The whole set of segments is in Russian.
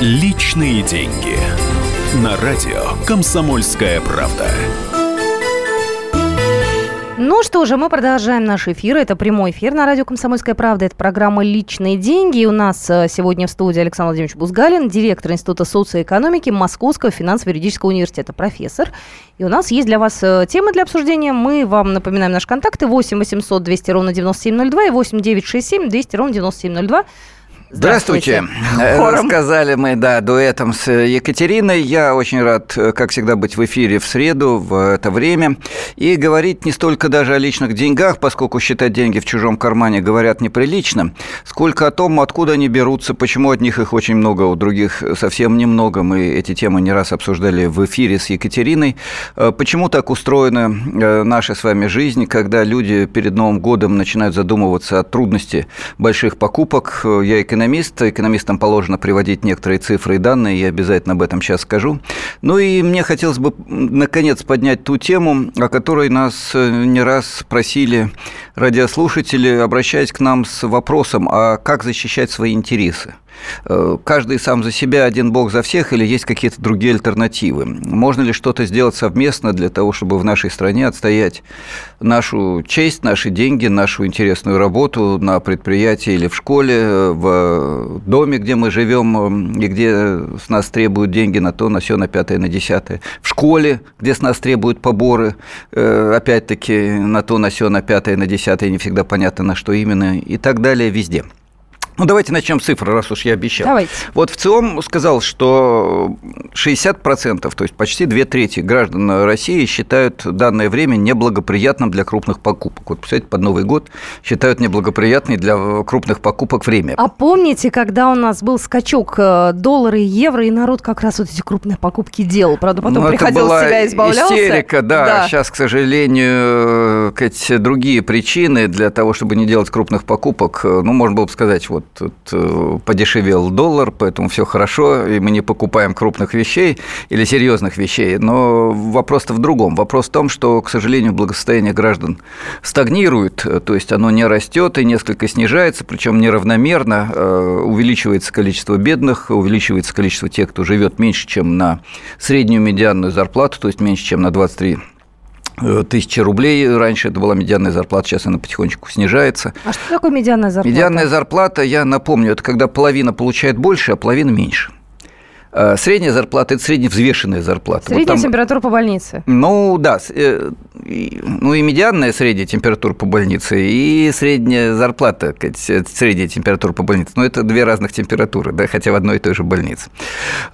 Личные деньги. На радио «Комсомольская правда». Ну что же, мы продолжаем наш эфир. Это прямой эфир на радио «Комсомольская правда». Это программа «Личные деньги». И у нас э, сегодня в студии Александр Владимирович Бузгалин, директор Института социоэкономики Московского финансово-юридического университета, профессор. И у нас есть для вас э, темы для обсуждения. Мы вам напоминаем наши контакты 8 800 200 ровно 9702 и 8 967 200 ровно 9702. Здравствуйте. Здравствуйте. Хором. Рассказали мы, да, дуэтом с Екатериной. Я очень рад, как всегда, быть в эфире в среду в это время. И говорить не столько даже о личных деньгах, поскольку считать деньги в чужом кармане говорят неприлично, сколько о том, откуда они берутся, почему от них их очень много, у других совсем немного. Мы эти темы не раз обсуждали в эфире с Екатериной. Э, почему так устроена э, наша с вами жизнь, когда люди перед Новым годом начинают задумываться о трудности больших покупок. Я экономист экономист. Экономистам положено приводить некоторые цифры и данные, я обязательно об этом сейчас скажу. Ну и мне хотелось бы, наконец, поднять ту тему, о которой нас э, не раз просили радиослушатели, обращаясь к нам с вопросом, а как защищать свои интересы. Э, каждый сам за себя, один бог за всех, или есть какие-то другие альтернативы? Можно ли что-то сделать совместно для того, чтобы в нашей стране отстоять нашу честь, наши деньги, нашу интересную работу на предприятии или в школе, в доме, где мы живем, и где с нас требуют деньги на то, на все, на пятое, на десятое, в школе, где с нас требуют поборы, э, опять-таки на то, на все, на пятое, на десятое, не всегда понятно, на что именно, и так далее везде. Ну, давайте начнем с цифры, раз уж я обещал. Давайте. Вот в ЦИОМ сказал, что 60%, то есть почти две трети граждан России считают данное время неблагоприятным для крупных покупок. Вот, представляете, под Новый год считают неблагоприятной для крупных покупок время. А помните, когда у нас был скачок э, доллара и евро, и народ как раз вот эти крупные покупки делал? Правда, потом ну, приходил себя избавлялся. истерика, да. да. Сейчас, к сожалению, эти другие причины для того, чтобы не делать крупных покупок, э, ну, можно было бы сказать, вот тут э, подешевел доллар, поэтому все хорошо, и мы не покупаем крупных вещей или серьезных вещей. Но вопрос-то в другом. Вопрос в том, что, к сожалению, благосостояние граждан стагнирует, то есть оно не растет и несколько снижается, причем неравномерно. Э, увеличивается количество бедных, увеличивается количество тех, кто живет меньше, чем на среднюю медианную зарплату, то есть меньше, чем на 23 Э, тысячи рублей. Раньше это была медианная зарплата, сейчас она потихонечку снижается. А что такое медианная зарплата? Медианная зарплата, я напомню, это когда половина получает больше, а половина меньше. Э, средняя зарплата – это средневзвешенная зарплата. Средняя вот там, температура по больнице. Ну, да. Э, ну, и медианная средняя температура по больнице, и средняя зарплата, средняя температура по больнице. Ну, это две разных температуры, да, хотя в одной и той же больнице.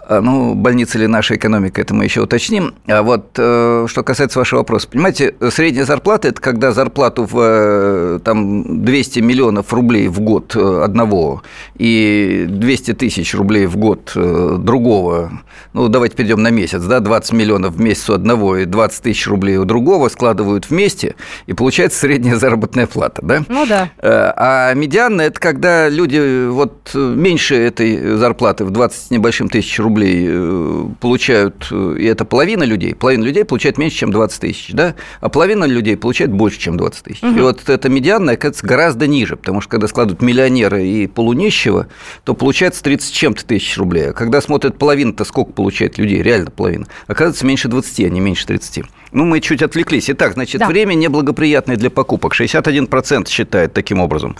А, ну, больница или наша экономика, это мы еще уточним. А вот э, что касается вашего вопроса. Понимаете, средняя зарплата – это когда зарплату в там, 200 миллионов рублей в год одного и 200 тысяч рублей в год другого другого, ну, давайте перейдем на месяц, да, 20 миллионов в месяц у одного и 20 тысяч рублей у другого складывают вместе, и получается средняя заработная плата, да? Ну да. Э, а медианная – это когда люди вот меньше этой зарплаты в 20 с небольшим тысяч рублей э, получают, и это половина людей, половина людей получает меньше, чем 20 тысяч, да, а половина людей получает больше, чем 20 тысяч. Угу. И вот эта медианная, оказывается, гораздо ниже, потому что когда складывают миллионера и полунищего, то получается 30 с чем-то тысяч рублей. А когда смотрят половина-то сколько получает людей, реально половина, оказывается меньше 20, а не меньше 30. Ну, мы чуть отвлеклись. Итак, значит, да. время неблагоприятное для покупок. 61% считает таким образом.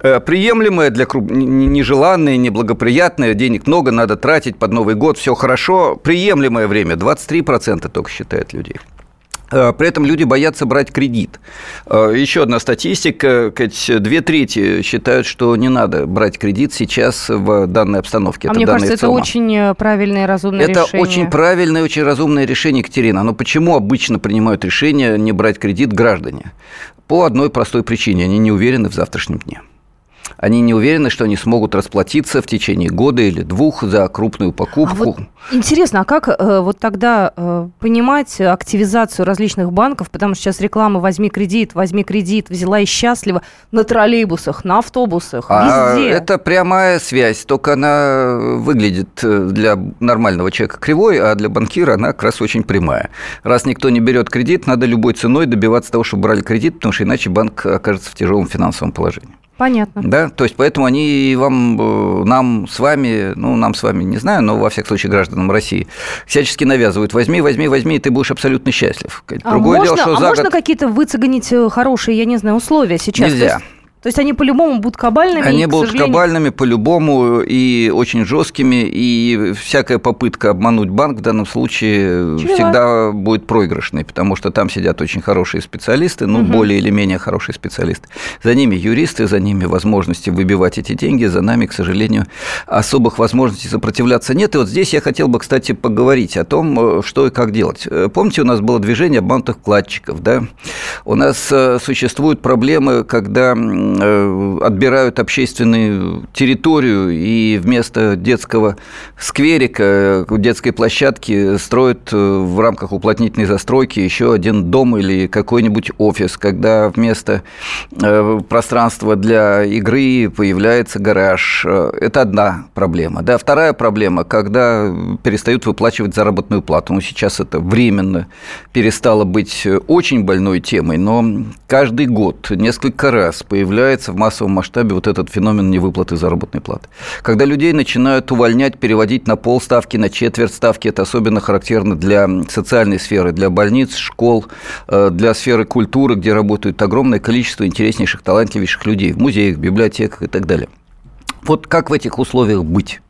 Э, приемлемое для круп... нежеланное, неблагоприятное, денег много, надо тратить под Новый год, все хорошо. Приемлемое время 23% только считает людей. Э, при этом люди боятся брать кредит. Э, еще одна статистика. Две трети считают, что не надо брать кредит сейчас в данной обстановке. А это мне кажется, это очень э, правильное и разумное это решение. Это очень правильное и очень разумное решение, Екатерина. Но почему обычно принимают решение не брать кредит граждане? По одной простой причине. Они не уверены в завтрашнем дне. Они не уверены, что они смогут расплатиться в течение года или двух за крупную покупку. А вот интересно, а как э, вот тогда э, понимать активизацию различных банков, потому что сейчас реклама «возьми кредит», «возьми кредит», «взяла и счастлива» на троллейбусах, на автобусах, а везде. Это прямая связь, только она выглядит э, для нормального человека кривой, а для банкира она как раз очень прямая. Раз никто не берет кредит, надо любой ценой добиваться того, чтобы брали кредит, потому что иначе банк окажется в тяжелом финансовом положении. Понятно. Да, то есть поэтому они вам, э, нам с вами, ну, нам с вами не знаю, но во всяком случае гражданам России всячески навязывают, возьми, возьми, возьми, и ты будешь абсолютно счастлив. А Другое можно, дело, что а за можно год... какие-то выцегонить э, хорошие, я не знаю, условия сейчас? Нельзя. То есть они по-любому будут кабальными? Они и, будут сожалению... кабальными по-любому и очень жесткими, и всякая попытка обмануть банк в данном случае Чего? всегда будет проигрышной, потому что там сидят очень хорошие специалисты, ну, угу. более или менее хорошие специалисты. За ними юристы, за ними возможности выбивать эти деньги, за нами, к сожалению, особых возможностей сопротивляться нет. И вот здесь я хотел бы, кстати, поговорить о том, что и как делать. Помните, у нас было движение обманутых вкладчиков, да? У нас э, существуют проблемы, когда Э, отбирают общественную территорию и вместо детского скверика, э, детской площадки строят э, в рамках уплотнительной застройки еще один дом или какой-нибудь офис, когда вместо пространства для игры появляется гараж. Это одна проблема. Да, вторая проблема, когда перестают выплачивать заработную плату. Ну, сейчас это временно перестало быть очень больной темой, но каждый год несколько раз появляются появляется в массовом масштабе вот этот феномен невыплаты заработной платы. Когда людей начинают увольнять, переводить на полставки, на четверть ставки, это особенно характерно для социальной сферы, для больниц, школ, э, для сферы культуры, где работает огромное количество интереснейших, талантливейших людей в музеях, библиотеках и так далее. Вот как в этих условиях быть?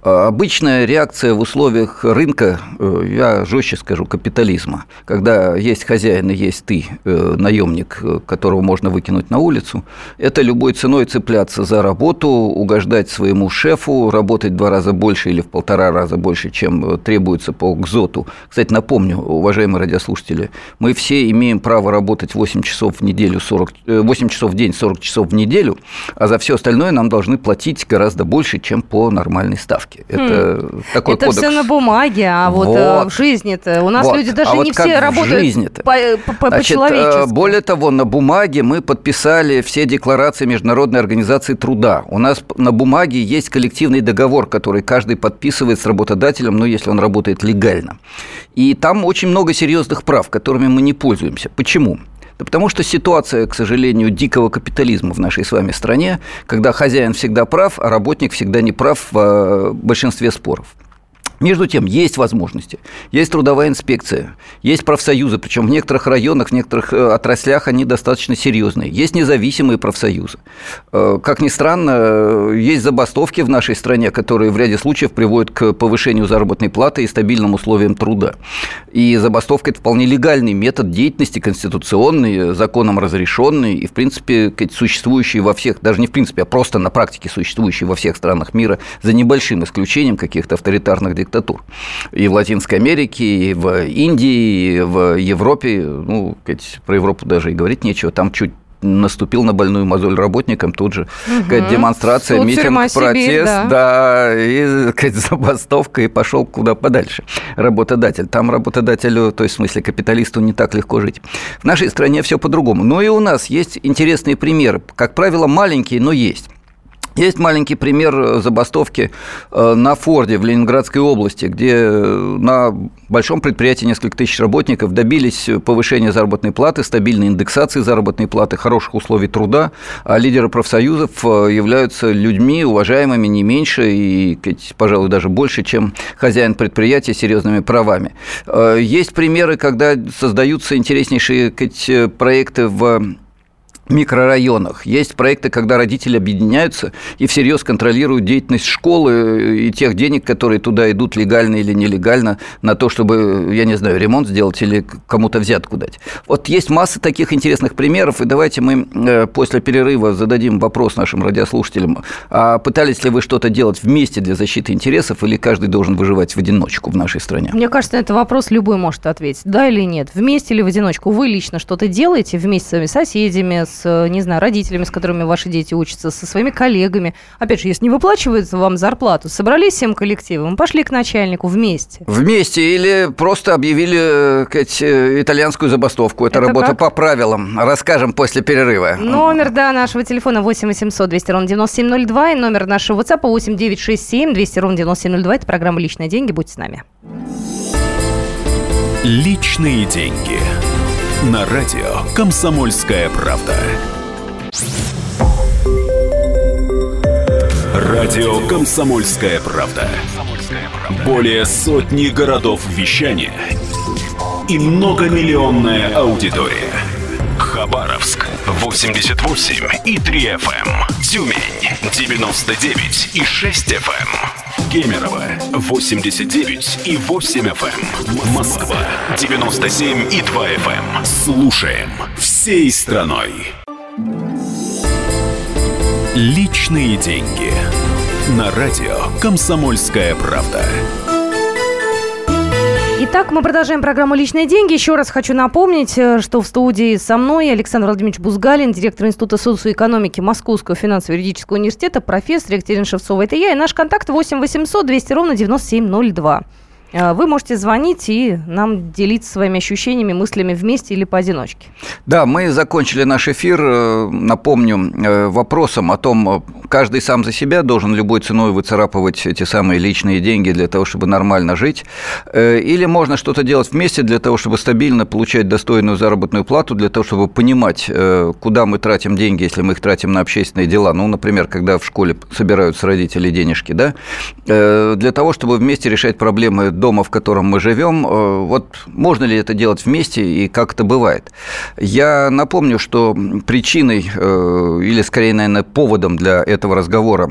А, обычная реакция в условиях рынка, э, я жестче скажу, капитализма, когда есть хозяин и есть ты, э, наемник, э, которого можно выкинуть на улицу, это любой ценой цепляться за работу, угождать своему шефу, работать в два раза больше или в полтора раза больше, чем требуется по ГЗОТу. Кстати, напомню, уважаемые радиослушатели, мы все имеем право работать 8 часов в неделю, 40, 8 часов в день, 40 часов в неделю, а за все остальное нам должны платить гораздо больше, чем по нормальной ставке ставки. Это хм. такой Это кодекс. все на бумаге, а вот, э, вот. в жизни-то у нас вот. люди даже а не вот все работают по, по, Значит, по-человечески. Более того, на бумаге мы подписали все декларации Международной организации труда. У нас на бумаге есть коллективный договор, который каждый подписывает с работодателем, ну, если он работает легально. И там очень много серьезных прав, которыми мы не пользуемся. Почему? Да потому что ситуация, к сожалению, дикого капитализма в нашей с вами стране, когда хозяин всегда прав, а работник всегда не прав в э, большинстве споров. Между тем, есть возможности. Есть трудовая инспекция, есть профсоюзы, причем в некоторых районах, в некоторых э, отраслях они достаточно серьезные. Есть независимые профсоюзы. Э, как ни странно, э, есть забастовки в нашей стране, которые в ряде случаев приводят к повышению заработной платы и стабильным условиям труда. И забастовка – это вполне легальный метод деятельности, конституционный, законом разрешенный и, в принципе, существующий во всех, даже не в принципе, а просто на практике существующий во всех странах мира, за небольшим исключением каких-то авторитарных диктатур диктатур. И в Латинской Америке, и в Индии, и в Европе, ну, про Европу даже и говорить нечего, там чуть наступил на больную мозоль работникам, тут же угу. демонстрация, Суд, митинг, протест, Сибирь, да. да, и сказать, забастовка, и пошел куда подальше работодатель. Там работодателю, то есть в смысле капиталисту, не так легко жить. В нашей стране все по-другому. Но и у нас есть интересные примеры, как правило, маленькие, но есть. Есть маленький пример э, забастовки э, на Форде в Ленинградской области, где э, на большом предприятии несколько тысяч работников добились повышения заработной платы, стабильной индексации заработной платы, хороших условий труда, а лидеры профсоюзов являются людьми, уважаемыми не меньше и, пожалуй, даже больше, чем хозяин предприятия с серьезными правами. Есть примеры, когда создаются интереснейшие проекты в микрорайонах. Есть проекты, когда родители объединяются и всерьез контролируют деятельность школы э, и тех денег, которые туда идут легально или нелегально на то, чтобы, я не знаю, ремонт сделать или кому-то взятку дать. Вот есть масса таких интересных примеров, и давайте мы э, после перерыва зададим вопрос нашим радиослушателям. А пытались ли вы что-то делать вместе для защиты интересов, или каждый должен выживать в одиночку в нашей стране? Мне кажется, на этот вопрос любой может ответить. Да или нет? Вместе или в одиночку? Вы лично что-то делаете вместе с своими соседями, с с, не знаю, родителями, с которыми ваши дети учатся, со своими коллегами. Опять же, если не выплачивают вам зарплату, собрались всем коллективом, пошли к начальнику вместе. Вместе или просто объявили сказать, э, итальянскую забастовку. Это, Это работа как? по правилам. Расскажем после перерыва. Номер, да, нашего телефона 8 800 200 ровно 9702 и номер нашего WhatsApp 8 967 200 ровно 9702. Это программа «Личные деньги». Будьте с нами. Личные деньги на радио «Комсомольская правда». Радио «Комсомольская правда». Более сотни городов вещания – и многомиллионная аудитория – Хабаровск 88 и 3 FM. Эм. Тюмень 99 и 6 FM. Эм. Кемерово 89 и 8 FM. Эм. Москва 97 и 2 FM. Слушаем всей страной. Личные деньги. На радио «Комсомольская правда». Итак, мы продолжаем программу «Личные деньги». Еще раз хочу напомнить, э, что в студии со мной Александр Владимирович Бузгалин, директор Института социоэкономики Московского финансово-юридического университета, профессор Екатерина Шевцова. Это я и наш контакт 8 800 200 ровно 9702. Э, вы можете звонить и нам делиться своими ощущениями, мыслями вместе или поодиночке. Да, мы закончили наш эфир, э, напомню, э, вопросом о том, каждый сам за себя должен любой ценой выцарапывать эти самые личные деньги для того, чтобы нормально жить, или можно что-то делать вместе для того, чтобы стабильно получать достойную заработную плату, для того, чтобы понимать, куда мы тратим деньги, если мы их тратим на общественные дела. Ну, например, когда в школе собираются родители денежки, да, для того, чтобы вместе решать проблемы дома, в котором мы живем. Э, вот можно ли это делать вместе и как это бывает? Я напомню, что причиной э, или, скорее, наверное, поводом для этого разговора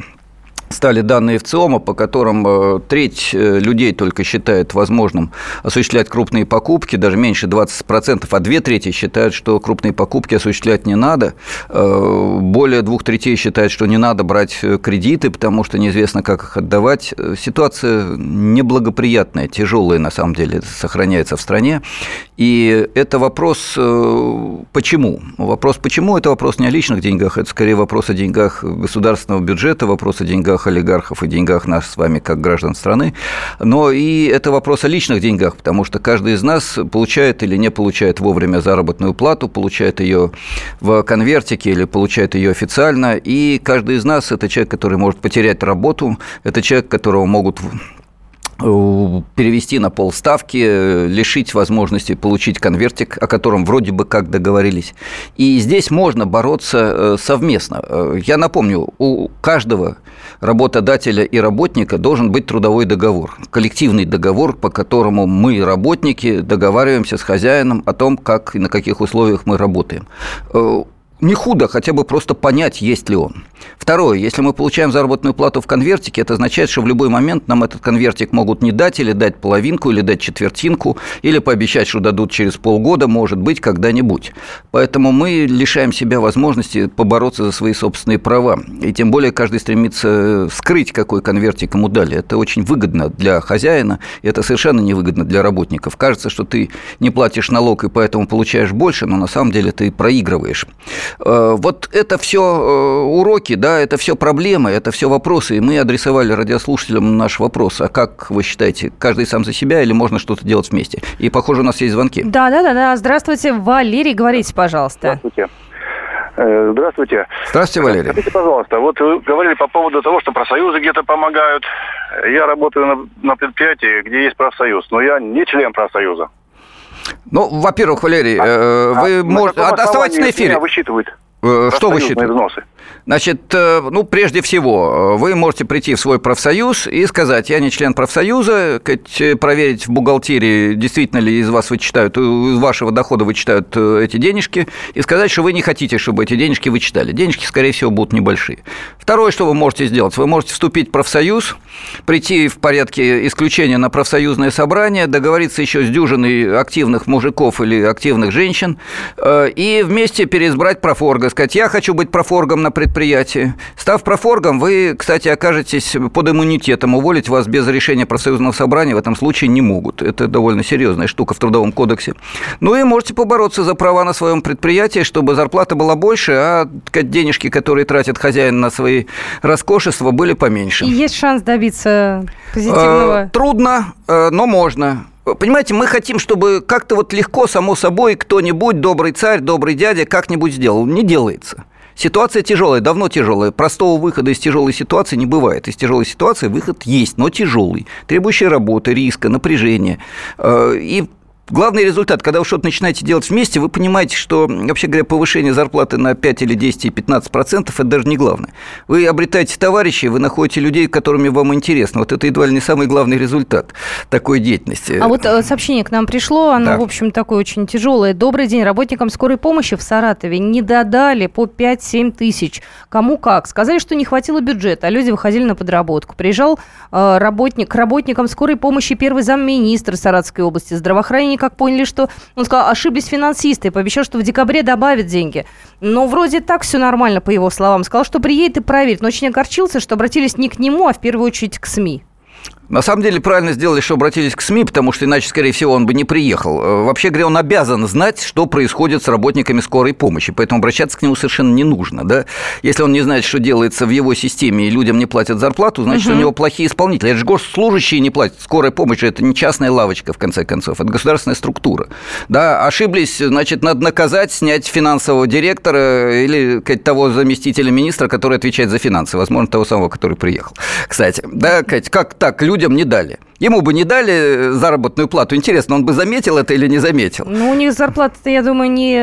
стали данные ВЦИОМа, по которым э, треть э, людей только считает возможным осуществлять крупные покупки, даже меньше 20%, а две трети считают, что крупные покупки осуществлять не надо. Э, более двух третей считают, что не надо брать кредиты, потому что неизвестно, как их отдавать. Ситуация неблагоприятная, тяжелая на самом деле сохраняется в стране. И это вопрос почему? Вопрос почему – это вопрос не о личных деньгах, это скорее вопрос о деньгах государственного бюджета, вопрос о деньгах деньгах олигархов и деньгах нас с вами, как граждан страны, но и это вопрос о личных деньгах, потому что каждый из нас получает или не получает вовремя заработную плату, получает ее в конвертике или получает ее официально, и каждый из нас – это человек, который может потерять работу, это человек, которого могут Э, перевести на полставки, э, лишить возможности получить конвертик, о котором вроде бы как договорились. И здесь можно бороться э, совместно. Я напомню, у каждого работодателя и работника должен быть трудовой договор, коллективный договор, по которому мы, работники, договариваемся с хозяином о том, как и на каких условиях мы работаем не худо хотя бы просто понять, есть ли он. Второе, если мы получаем заработную плату в конвертике, это означает, что в любой момент нам этот конвертик могут не дать, или дать половинку, или дать четвертинку, или пообещать, что дадут через полгода, может быть, когда-нибудь. Поэтому мы лишаем себя возможности побороться за свои собственные права. И тем более каждый стремится скрыть, какой конвертик ему дали. Это очень выгодно для хозяина, и это совершенно невыгодно для работников. Кажется, что ты не платишь налог, и поэтому получаешь больше, но на самом деле ты проигрываешь. Э, вот это все э, уроки, да, это все проблемы, это все вопросы, и мы адресовали радиослушателям наш вопрос. А как вы считаете, каждый сам за себя или можно что-то делать вместе? И, похоже, у нас есть звонки. Да, да, да, да. Здравствуйте, Валерий, говорите, пожалуйста. Здравствуйте. Э, здравствуйте. Здравствуйте, Валерий. Скажите, пожалуйста, вот вы говорили по поводу того, что профсоюзы где-то помогают. Я работаю на, на предприятии, где есть профсоюз, но я не член профсоюза. Ну, во-первых, Валерий, а, вы а, можете... Оставайтесь на эфире. высчитывают Э, что вы считаете? Взносы. Значит, э, ну, прежде всего, э, вы можете прийти в свой профсоюз и сказать, я не член профсоюза, проверить в бухгалтерии, действительно ли из вас вычитают, из вашего дохода вычитают эти денежки, и сказать, что вы не хотите, чтобы эти денежки вычитали. Денежки, скорее всего, будут небольшие. Второе, что вы можете сделать, вы можете вступить в профсоюз, прийти в порядке исключения на профсоюзное собрание, договориться еще с дюжиной активных мужиков или активных женщин, и вместе переизбрать профорга, сказать, я хочу быть профоргом на предприятии. Став профоргом, вы, кстати, окажетесь под иммунитетом. Уволить вас без решения профсоюзного собрания в этом случае не могут. Это довольно серьезная штука в Трудовом кодексе. Ну и можете побороться за права на своем предприятии, чтобы зарплата была больше, а денежки, которые тратит хозяин на свои роскошества, были поменьше. И есть шанс добиться позитивного? Э, трудно, э, но можно. Понимаете, мы хотим, чтобы как-то вот легко, само собой, кто-нибудь, добрый царь, добрый дядя, как-нибудь сделал. Не делается. Ситуация тяжелая, давно тяжелая. Простого выхода из тяжелой ситуации не бывает. Из тяжелой ситуации выход есть, но тяжелый, требующий работы, риска, напряжения. Э, и главный результат, когда вы что-то начинаете делать вместе, вы понимаете, что, вообще говоря, повышение зарплаты на 5 или 10 и 15 процентов – это даже не главное. Вы обретаете товарищей, вы находите людей, которыми вам интересно. Вот это едва ли не самый главный результат такой деятельности. А вот э, сообщение к нам пришло, оно, да. в общем, такое очень тяжелое. Добрый день. Работникам скорой помощи в Саратове не додали по 5-7 тысяч. Кому как. Сказали, что не хватило бюджета, а люди выходили на подработку. Приезжал э, работник к работникам скорой помощи первый замминистра Саратовской области здравоохранения, как поняли, что он сказал, ошиблись финансисты, пообещал, что в декабре добавят деньги. Но вроде так все нормально, по его словам. Сказал, что приедет и проверит, но очень огорчился, что обратились не к нему, а в первую очередь к СМИ. На самом деле правильно сделали, что обратились к СМИ, потому что иначе, скорее всего, он бы не приехал. Э, вообще говоря, он обязан знать, что происходит с работниками скорой помощи, поэтому обращаться к нему совершенно не нужно. Да? Если он не знает, что делается в его системе, и людям не платят зарплату, значит, угу. у него плохие исполнители. Это же госслужащие не платят. Скорая помощь – это не частная лавочка, в конце концов, это государственная структура. Да, ошиблись, значит, надо наказать, снять финансового директора или того заместителя министра, который отвечает за финансы, возможно, того самого, который приехал. Кстати, да, Кать, как так люди людям не дали. Ему бы не дали э, заработную плату. Интересно, он бы заметил это или не заметил? Ну, у них зарплата-то, я думаю, не,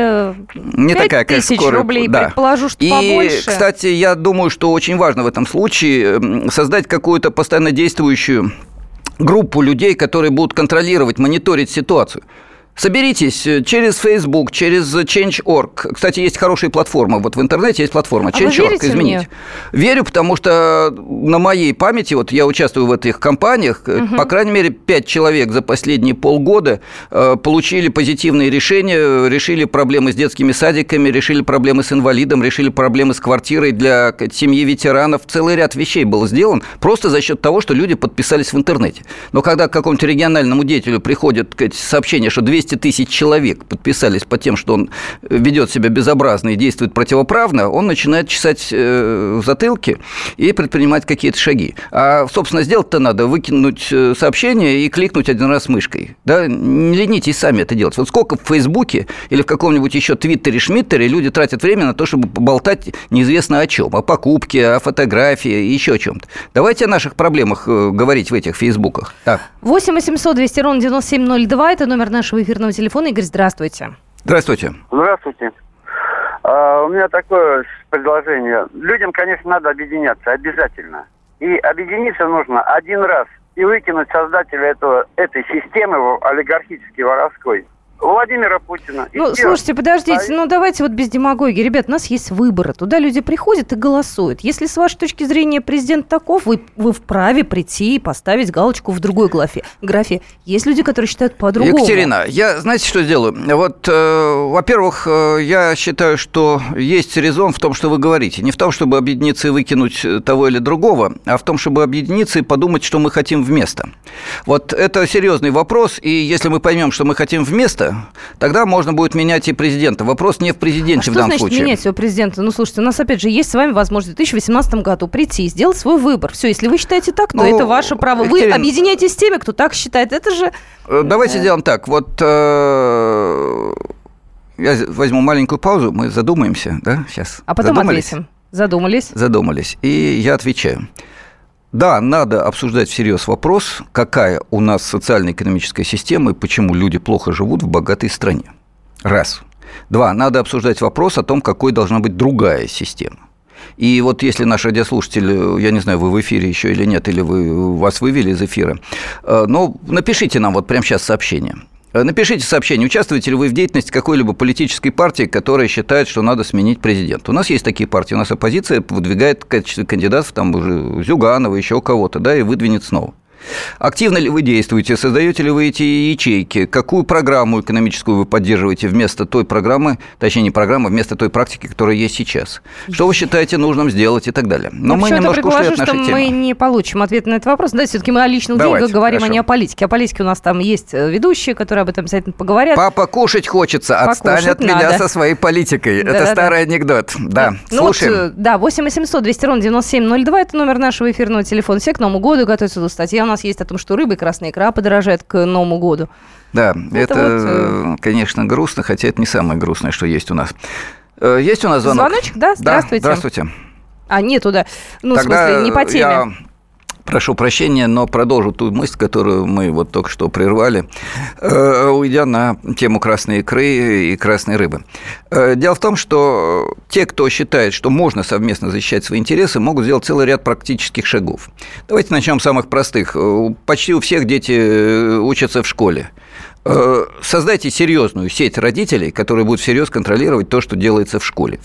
не 5 такая, тысяч скоро... рублей. Да. Предположу, что И, побольше. кстати, я думаю, что очень важно в этом случае создать какую-то постоянно действующую группу людей, которые будут контролировать, мониторить ситуацию. Соберитесь э, через Facebook, через Change.org. Кстати, есть хорошая платформа. Вот в интернете есть платформа Change.org. А Изменить. Верю, потому что на моей памяти, вот я участвую в этих компаниях, угу. по крайней мере, пять человек за последние полгода э, получили позитивные решения, решили проблемы с детскими садиками, решили проблемы с инвалидом, решили проблемы с квартирой для семьи ветеранов. Целый ряд вещей был сделан просто за счет того, что люди подписались в интернете. Но когда к какому-то региональному деятелю приходит сообщение, что 200 200 тысяч человек подписались по тем, что он э, ведет себя безобразно и действует противоправно, он начинает чесать э, затылки и предпринимать какие-то шаги. А, собственно, сделать-то надо выкинуть э, сообщение и кликнуть один раз мышкой. Да? Не ленитесь сами это делать. Вот сколько в Фейсбуке или в каком-нибудь еще Твиттере, Шмиттере люди тратят время на то, чтобы поболтать неизвестно о чем, о покупке, о фотографии еще о чем-то. Давайте о наших проблемах говорить в этих Фейсбуках. Так. 8 800 200 ровно 9702 – это номер нашего эфира эфирного телефона. Игорь, здравствуйте. Здравствуйте. Здравствуйте. А, у меня такое предложение. Людям, конечно, надо объединяться, обязательно. И объединиться нужно один раз и выкинуть создателя этого, этой системы олигархической воровской Владимира Путина. Ну, слушайте, подождите, а... ну давайте вот без демагогии. Ребят, у нас есть выборы. Туда люди приходят и голосуют. Если с вашей точки зрения президент таков, вы, вы вправе прийти и поставить галочку в другой графе. графе. Есть люди, которые считают по-другому. Екатерина, я знаете, что сделаю? Вот, э, во-первых, э, я считаю, что есть резон в том, что вы говорите. Не в том, чтобы объединиться и выкинуть того или другого, а в том, чтобы объединиться и подумать, что мы хотим вместо. Вот это серьезный вопрос, и если мы поймем, что мы хотим вместо, тогда можно будет менять и президента. Вопрос не в президенте а в данном значит случае. менять своего президента? Ну, слушайте, у нас, опять же, есть с вами возможность в 2018 году прийти и сделать свой выбор. Все, если вы считаете так, то ну, это ваше право. Вы Екатерина... объединяетесь с теми, кто так считает. Это же... Э, давайте сделаем так. Вот э, я возьму маленькую паузу, мы задумаемся, да, сейчас. А потом Задумались? ответим. Задумались? Задумались. И я отвечаю. Да, надо обсуждать всерьез вопрос, какая у нас социально-экономическая система и почему люди плохо живут в богатой стране. Раз. Два. Надо обсуждать вопрос о том, какой должна быть другая система. И вот если наш радиослушатель, я не знаю, вы в эфире еще или нет, или вы, вас вывели из эфира, э, ну, напишите нам вот прямо сейчас сообщение. Э, напишите сообщение, участвуете ли вы в деятельности какой-либо политической партии, которая считает, что надо сменить президента. У нас есть такие партии, у нас оппозиция выдвигает в качестве кандидатов там уже Зюганова, еще кого-то, да, и выдвинет снова. Активно ли вы действуете? Создаете ли вы эти ячейки? Какую программу экономическую вы поддерживаете вместо той программы, точнее не программы, вместо той практики, которая есть сейчас? Что вы считаете нужным сделать и так далее? Но, Но мы немножко ушли от нашей что темы. мы не получим ответ на этот вопрос. Да, все-таки мы о личных Давайте, деньгах говорим, хорошо. а не о политике. О политике у нас там есть э, ведущие, которые об этом обязательно поговорят. Папа кушать хочется, отстань Покушать от надо. меня со своей политикой. Да, это да, старый да. анекдот. Да, ну, слушаем. Вот, э, да, 8 800 200 ровно 9702, это номер нашего эфирного телефона. Все к Новому году готовятся. Статья у нас есть о том, что рыба и красная икра подорожает к Новому году. Да, это, это вот, э, конечно, грустно, хотя это не самое грустное, что есть у нас. Э, есть у нас звонок? Звоночек, да? Здравствуйте. Да, здравствуйте. А, нету, да. Ну, Тогда в смысле, не по теме. Я Прошу прощения, но продолжу ту мысль, которую мы вот только что прервали, э, уйдя на тему красной икры и красной рыбы. Э, дело в том, что те, кто считает, что можно совместно защищать свои интересы, могут сделать целый ряд практических шагов. Давайте начнем с самых простых. Э, почти у всех дети учатся в школе. Создайте серьезную сеть родителей, которые будут всерьез контролировать то, что делается в школе.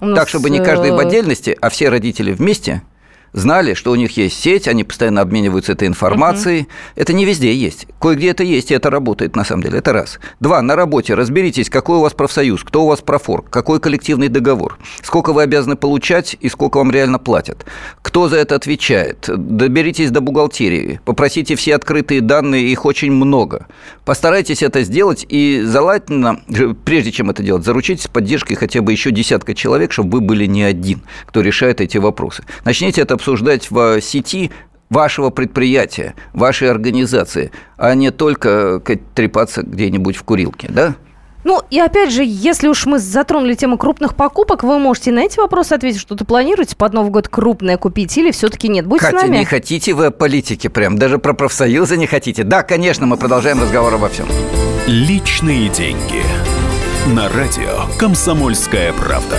Так, чтобы не каждый в отдельности, а все родители вместе – знали, что у них есть сеть, они постоянно обмениваются этой информацией. Угу. Это не везде есть. Кое-где это есть, и это работает на самом деле. Это раз. Два. На работе разберитесь, какой у вас профсоюз, кто у вас профорг, какой коллективный договор, сколько вы обязаны получать и сколько вам реально платят, кто за это отвечает. Доберитесь до бухгалтерии, попросите все открытые данные, их очень много. Постарайтесь это сделать и желательно, прежде чем это делать, заручитесь поддержкой хотя бы еще десятка человек, чтобы вы были не один, кто решает эти вопросы. Начните это обсуждать в сети вашего предприятия, вашей организации, а не только трепаться где-нибудь в курилке, да? Ну, и опять же, если уж мы затронули тему крупных покупок, вы можете на эти вопросы ответить, что-то планируете под Новый год крупное купить или все-таки нет? Будьте Катя, с нами. не хотите вы политики прям? Даже про профсоюзы не хотите? Да, конечно, мы продолжаем разговор обо всем. Личные деньги. На радио «Комсомольская правда».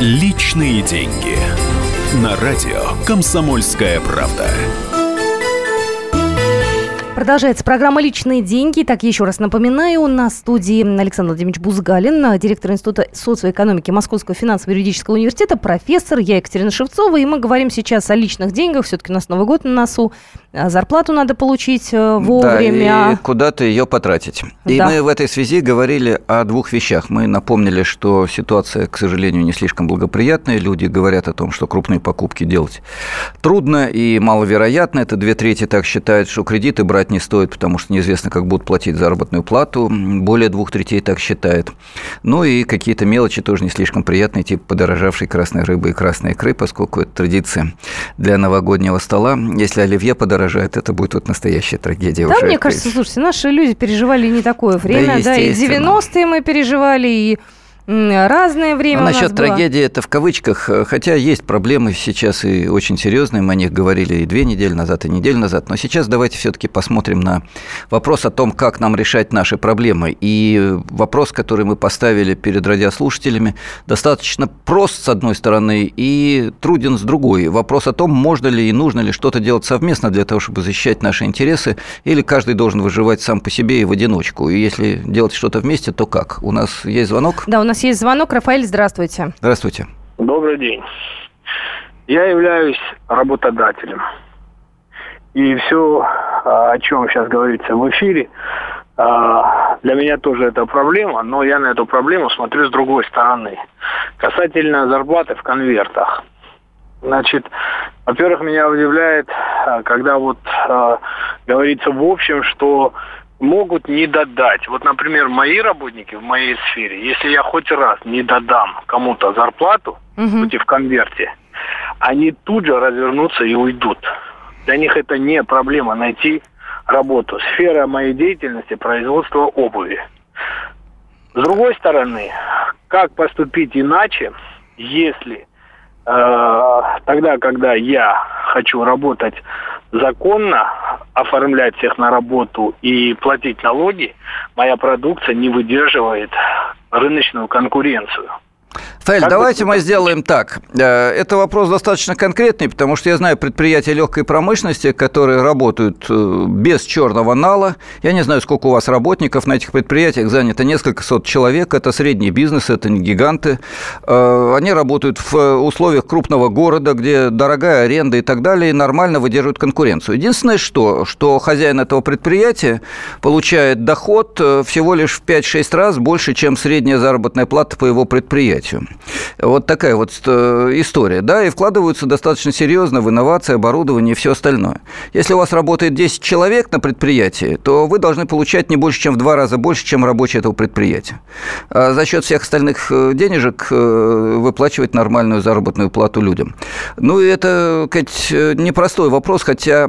Личные деньги. На радио «Комсомольская правда». Продолжается программа «Личные деньги». Так, еще раз напоминаю, на студии Александр Владимирович Бузгалин, директор Института социоэкономики Московского финансово-юридического университета, профессор, я Екатерина Шевцова, и мы говорим сейчас о личных деньгах. Все-таки у нас Новый год на носу. А зарплату надо получить э, вовремя. Да, и куда-то ее потратить. И да. мы в этой связи говорили о двух вещах. Мы напомнили, что ситуация, к сожалению, не слишком благоприятная. Люди говорят о том, что крупные покупки делать трудно и маловероятно. Это две трети так считают, что кредиты брать не стоит, потому что неизвестно, как будут платить заработную плату. Более двух третей так считают. Ну и какие-то мелочи тоже не слишком приятные, типа подорожавшей красной рыбы и красной икры, поскольку это традиция для новогоднего стола. Если оливье подорожает, дорожает, это будет вот настоящая трагедия да, уже. мне кажется, слушайте, наши люди переживали не такое время, да, да и 90-е мы переживали, и разное время. А насчет трагедии это в кавычках, э, хотя есть проблемы сейчас и очень серьезные, мы о них говорили и две недели назад, и неделю назад, но сейчас давайте все-таки посмотрим на вопрос о том, как нам решать наши проблемы. И вопрос, который мы поставили перед радиослушателями, достаточно прост с одной стороны и труден с другой. Вопрос о том, можно ли и нужно ли что-то делать совместно для того, чтобы защищать наши интересы, или каждый должен выживать сам по себе и в одиночку. И если делать что-то вместе, то как? У нас есть звонок? Да, у нас есть звонок. Рафаэль, здравствуйте. Здравствуйте. Добрый день. Я являюсь работодателем. И все, о чем сейчас говорится в эфире, а, для меня тоже это проблема, но я на эту проблему смотрю с другой стороны. Касательно зарплаты в конвертах. Значит, во-первых, меня удивляет, а, когда вот э, говорится в общем, что могут не додать. Вот, например, мои работники в моей сфере, если я хоть раз не додам кому-то зарплату, угу. хоть и в конверте, они тут же развернутся и уйдут. Для них это не проблема найти работу. Сфера моей деятельности – производство обуви. С другой стороны, как поступить иначе, если э, тогда, когда я хочу работать законно оформлять всех на работу и платить налоги, моя продукция не выдерживает рыночную конкуренцию. Фель, давайте мы сделаем так. Э, это вопрос достаточно конкретный, потому что я знаю предприятия легкой промышленности, которые работают э, без черного нала. Я не знаю, сколько у вас работников на этих предприятиях, занято несколько сот человек. Это средний бизнес, это не гиганты. Э, они работают в условиях крупного города, где дорогая аренда и так далее, и нормально выдерживают конкуренцию. Единственное, что, что хозяин этого предприятия получает доход всего лишь в 5-6 раз больше, чем средняя заработная плата по его предприятию. Вот такая вот э, история, да, и вкладываются достаточно серьезно в инновации, оборудование и все остальное. Если у вас работает 10 человек на предприятии, то вы должны получать не больше, чем в два раза больше, чем рабочие этого предприятия. А за счет всех остальных э, денежек э, выплачивать нормальную заработную плату людям. Ну, и это, Кать, непростой вопрос, хотя,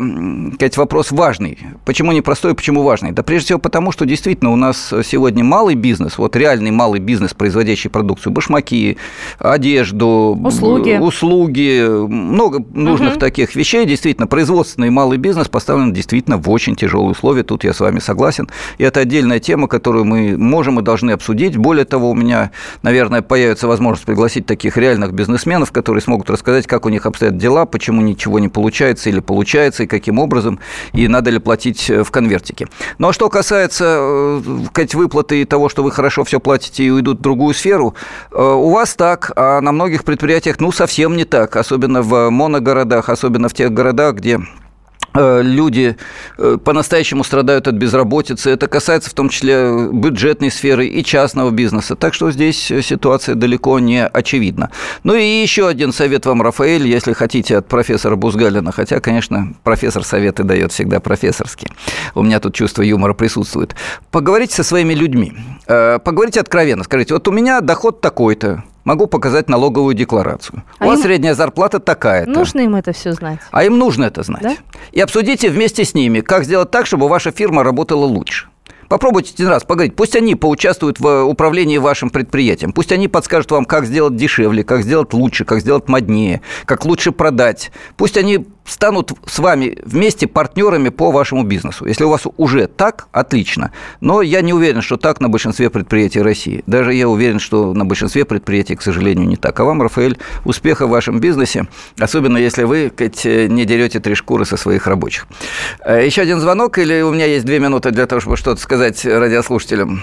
Кать, вопрос важный. Почему непростой, почему важный? Да прежде всего потому, что действительно у нас сегодня малый бизнес, вот реальный малый бизнес, производящий продукцию, башмаки, одежду, услуги, услуги много нужных угу. таких вещей. Действительно, производственный малый бизнес поставлен действительно в очень тяжелые условия. Тут я с вами согласен. И это отдельная тема, которую мы можем и должны обсудить. Более того, у меня, наверное, появится возможность пригласить таких реальных бизнесменов, которые смогут рассказать, как у них обстоят дела, почему ничего не получается или получается, и каким образом, и надо ли платить в конвертике. Ну а что касается э, выплаты и того, что вы хорошо все платите и уйдут в другую сферу, э, у вас так, а на многих предприятиях, ну, совсем не так, особенно в моногородах, особенно в тех городах, где Э, люди э, по-настоящему страдают от безработицы. Это касается в том числе бюджетной сферы и частного бизнеса. Так что здесь ситуация далеко не очевидна. Ну и еще один совет вам, Рафаэль, если хотите, от профессора Бузгалина. Хотя, конечно, профессор советы дает всегда профессорские. У меня тут чувство юмора присутствует. Поговорите со своими людьми. Э, поговорите откровенно. Скажите, вот у меня доход такой-то могу показать налоговую декларацию. А У вас средняя зарплата такая-то. Нужно им это все знать. А им нужно это знать. Да? И обсудите вместе с ними, как сделать так, чтобы ваша фирма работала лучше. Попробуйте один раз поговорить. Пусть они поучаствуют в управлении вашим предприятием. Пусть они подскажут вам, как сделать дешевле, как сделать лучше, как сделать моднее, как лучше продать. Пусть они станут с вами вместе партнерами по вашему бизнесу. Если у вас уже так, отлично. Но я не уверен, что так на большинстве предприятий России. Даже я уверен, что на большинстве предприятий, к сожалению, не так. А вам, Рафаэль, успеха в вашем бизнесе, особенно если вы ведь, не дерете три шкуры со своих рабочих. Э, Еще один звонок, или у меня есть две минуты для того, чтобы что-то сказать радиослушателям?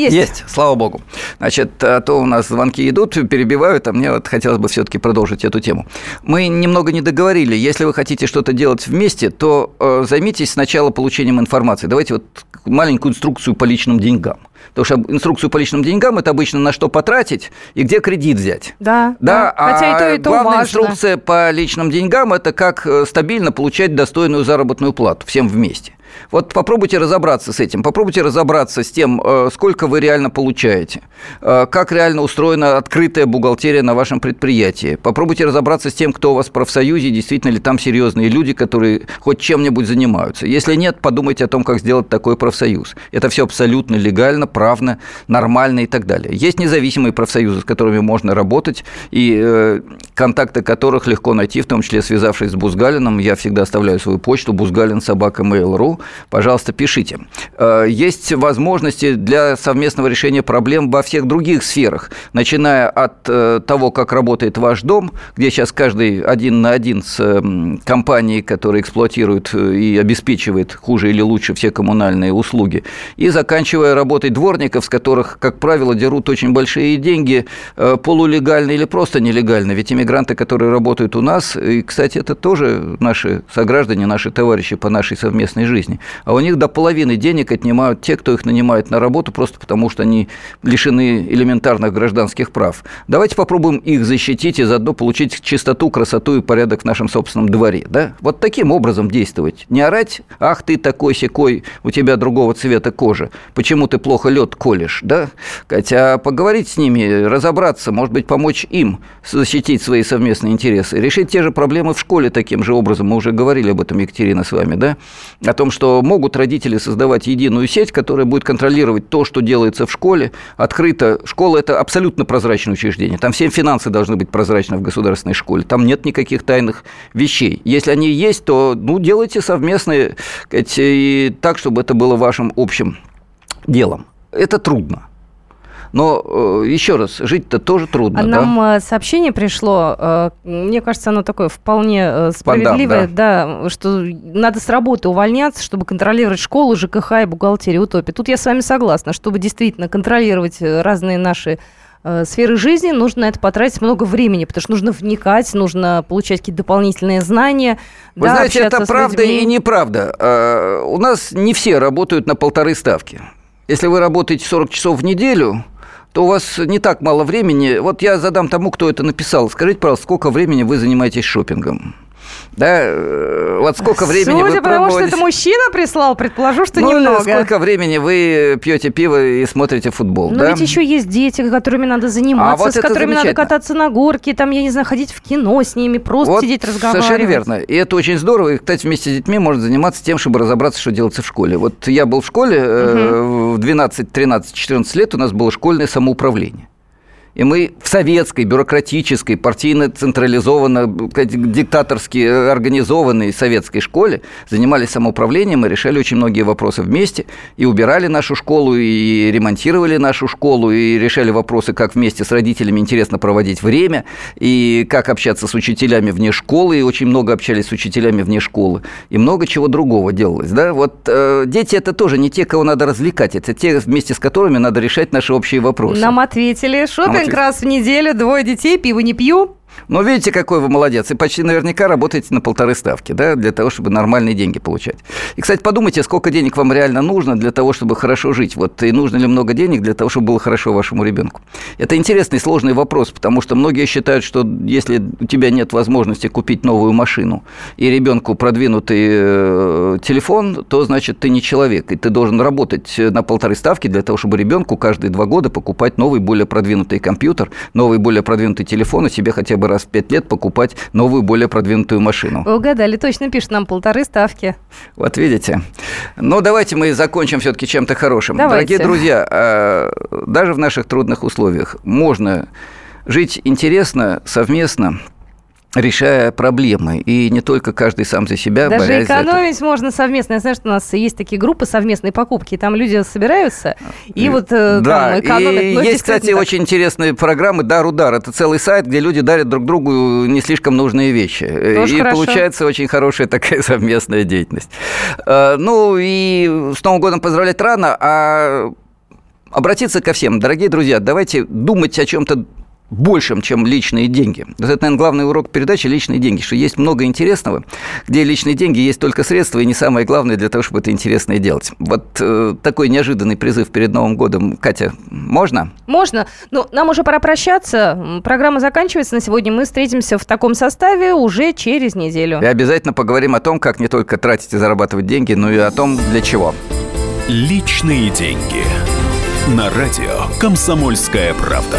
Есть. Есть, слава богу. Значит, а то у нас звонки идут, перебивают, а мне вот хотелось бы все-таки продолжить эту тему. Мы немного не договорили. Если вы хотите что-то делать вместе, то э, займитесь сначала получением информации. Давайте вот маленькую инструкцию по личным деньгам. Потому что инструкцию по личным деньгам это обычно на что потратить и где кредит взять. Да. Да. да. Хотя а и то, и то главная важно. инструкция по личным деньгам это как э, стабильно получать достойную заработную плату всем вместе. Вот попробуйте разобраться с этим, попробуйте разобраться с тем, э, сколько вы реально получаете, э, как реально устроена открытая бухгалтерия на вашем предприятии. Попробуйте разобраться с тем, кто у вас в профсоюзе, действительно ли там серьезные люди, которые хоть чем-нибудь занимаются. Если нет, подумайте о том, как сделать такой профсоюз. Это все абсолютно легально, правно, нормально и так далее. Есть независимые профсоюзы, с которыми можно работать, и э, контакты которых легко найти, в том числе связавшись с Бузгалином. Я всегда оставляю свою почту buzgalin собака mail.ru пожалуйста, пишите. Э, есть возможности для совместного решения проблем во всех других сферах, начиная от э, того, как работает ваш дом, где сейчас каждый один на один с компанией, которая эксплуатирует э, и обеспечивает хуже или лучше все коммунальные услуги, и заканчивая работой дворников, с которых, как правило, дерут очень большие деньги, полулегально или просто нелегально. Ведь иммигранты, которые работают у нас, и, кстати, это тоже наши сограждане, наши товарищи по нашей совместной жизни. А у них до половины денег отнимают те, кто их нанимает на работу, просто потому что они лишены элементарных гражданских прав. Давайте попробуем их защитить и заодно получить чистоту, красоту и порядок в нашем собственном дворе. Да? Вот таким образом действовать. Не орать, ах ты такой секой, у тебя другого цвета кожи, почему ты плохо лед колешь, да? Хотя поговорить с ними, разобраться, может быть, помочь им защитить свои совместные интересы, решить те же проблемы в школе таким же образом. Мы уже говорили об этом, Екатерина, с вами, да? О том, что могут родители создавать единую сеть, которая будет контролировать то, что делается в школе. Открыто. Школа – это абсолютно прозрачное учреждение. Там все финансы должны быть прозрачны в государственной школе. Там нет никаких тайных вещей. Если они есть, то ну, делайте совместные и так, чтобы это было вашим общим делом. Это трудно. Но э, еще раз, жить-то тоже трудно. А да? нам э, сообщение пришло, э, мне кажется, оно такое вполне справедливое, Пандам, да. да, что надо с работы увольняться, чтобы контролировать школу, ЖКХ и бухгалтерию, утопию. Тут я с вами согласна, чтобы действительно контролировать разные наши сферы жизни, нужно на это потратить много времени, потому что нужно вникать, нужно получать какие-то дополнительные знания. Вы да, знаете, это правда людьми. и неправда. У нас не все работают на полторы ставки. Если вы работаете 40 часов в неделю, то у вас не так мало времени. Вот я задам тому, кто это написал. Скажите, пожалуйста, сколько времени вы занимаетесь шопингом? Да, э, вот сколько времени Судя вы по тому, что это мужчина прислал, предположу, что ну, немного. Сколько времени вы пьете пиво и смотрите футбол, Но да? ведь еще есть дети, которыми надо заниматься, А вот с которыми надо кататься на горке, там, я не знаю, ходить в кино с ними, просто Вот сидеть разговаривать. Совершенно верно. И это очень здорово. И, кстати, вместе с детьми можно заниматься тем, чтобы разобраться, что делается в школе. Вот я был в школе э, в 12, 13, 14 лет, у нас было школьное самоуправление. И мы в советской, бюрократической, партийно-централизованно, диктаторски организованной советской школе занимались самоуправлением и решали очень многие вопросы вместе. И убирали нашу школу, и ремонтировали нашу школу, и решали вопросы, как вместе с родителями интересно проводить время, и как общаться с учителями вне школы, и очень много общались с учителями вне школы, и много чего другого делалось. Да? Вот э, дети – это тоже не те, кого надо развлекать, это те, вместе с которыми надо решать наши общие вопросы. Нам ответили. Шопинг раз в неделю, двое детей, пиво не пью. Ну, видите, какой вы молодец. И почти наверняка работаете на полторы ставки, да, для того, чтобы нормальные деньги получать. И, кстати, подумайте, сколько денег вам реально нужно для того, чтобы хорошо жить. Вот, и нужно ли много денег для того, чтобы было хорошо вашему ребенку. Это интересный, сложный вопрос, потому что многие считают, что если у тебя нет возможности купить новую машину и ребенку продвинутый э, телефон, то, значит, ты не человек, и ты должен работать на полторы ставки для того, чтобы ребенку каждые два года покупать новый, более продвинутый компьютер, новый, более продвинутый телефон, и себе хотя бы раз в пять лет покупать новую, более продвинутую машину. Вы угадали, точно пишет нам полторы ставки. Вот видите. Ну, давайте мы закончим все-таки чем-то хорошим. Давайте. Дорогие друзья, а, даже в наших трудных условиях можно жить интересно, совместно, решая проблемы. И не только каждый сам за себя, Даже борясь за это. экономить можно совместно. Я знаю, что у нас есть такие группы совместной покупки, и там люди собираются и вот э, Да, там экономят. и есть, кстати, так. очень интересные программы «Дар-удар». Это целый сайт, где люди дарят друг другу не слишком нужные вещи. Тоже и хорошо. получается очень хорошая такая совместная деятельность. Э, Ну и с Новым годом поздравлять рано, а обратиться ко всем. Дорогие друзья, давайте думать о чем-то большем, чем личные деньги. Вот это, наверное, главный урок передачи «Личные деньги», что есть много интересного, где личные деньги есть только средства, и не самое главное для того, чтобы это интересное делать. Вот э, такой неожиданный призыв перед Новым годом. Катя, можно? Можно. Ну, нам уже пора прощаться. Программа заканчивается на сегодня. Мы встретимся в таком составе уже через неделю. И обязательно поговорим о том, как не только тратить и зарабатывать деньги, но и о том, для чего. Личные деньги. На радио «Комсомольская правда».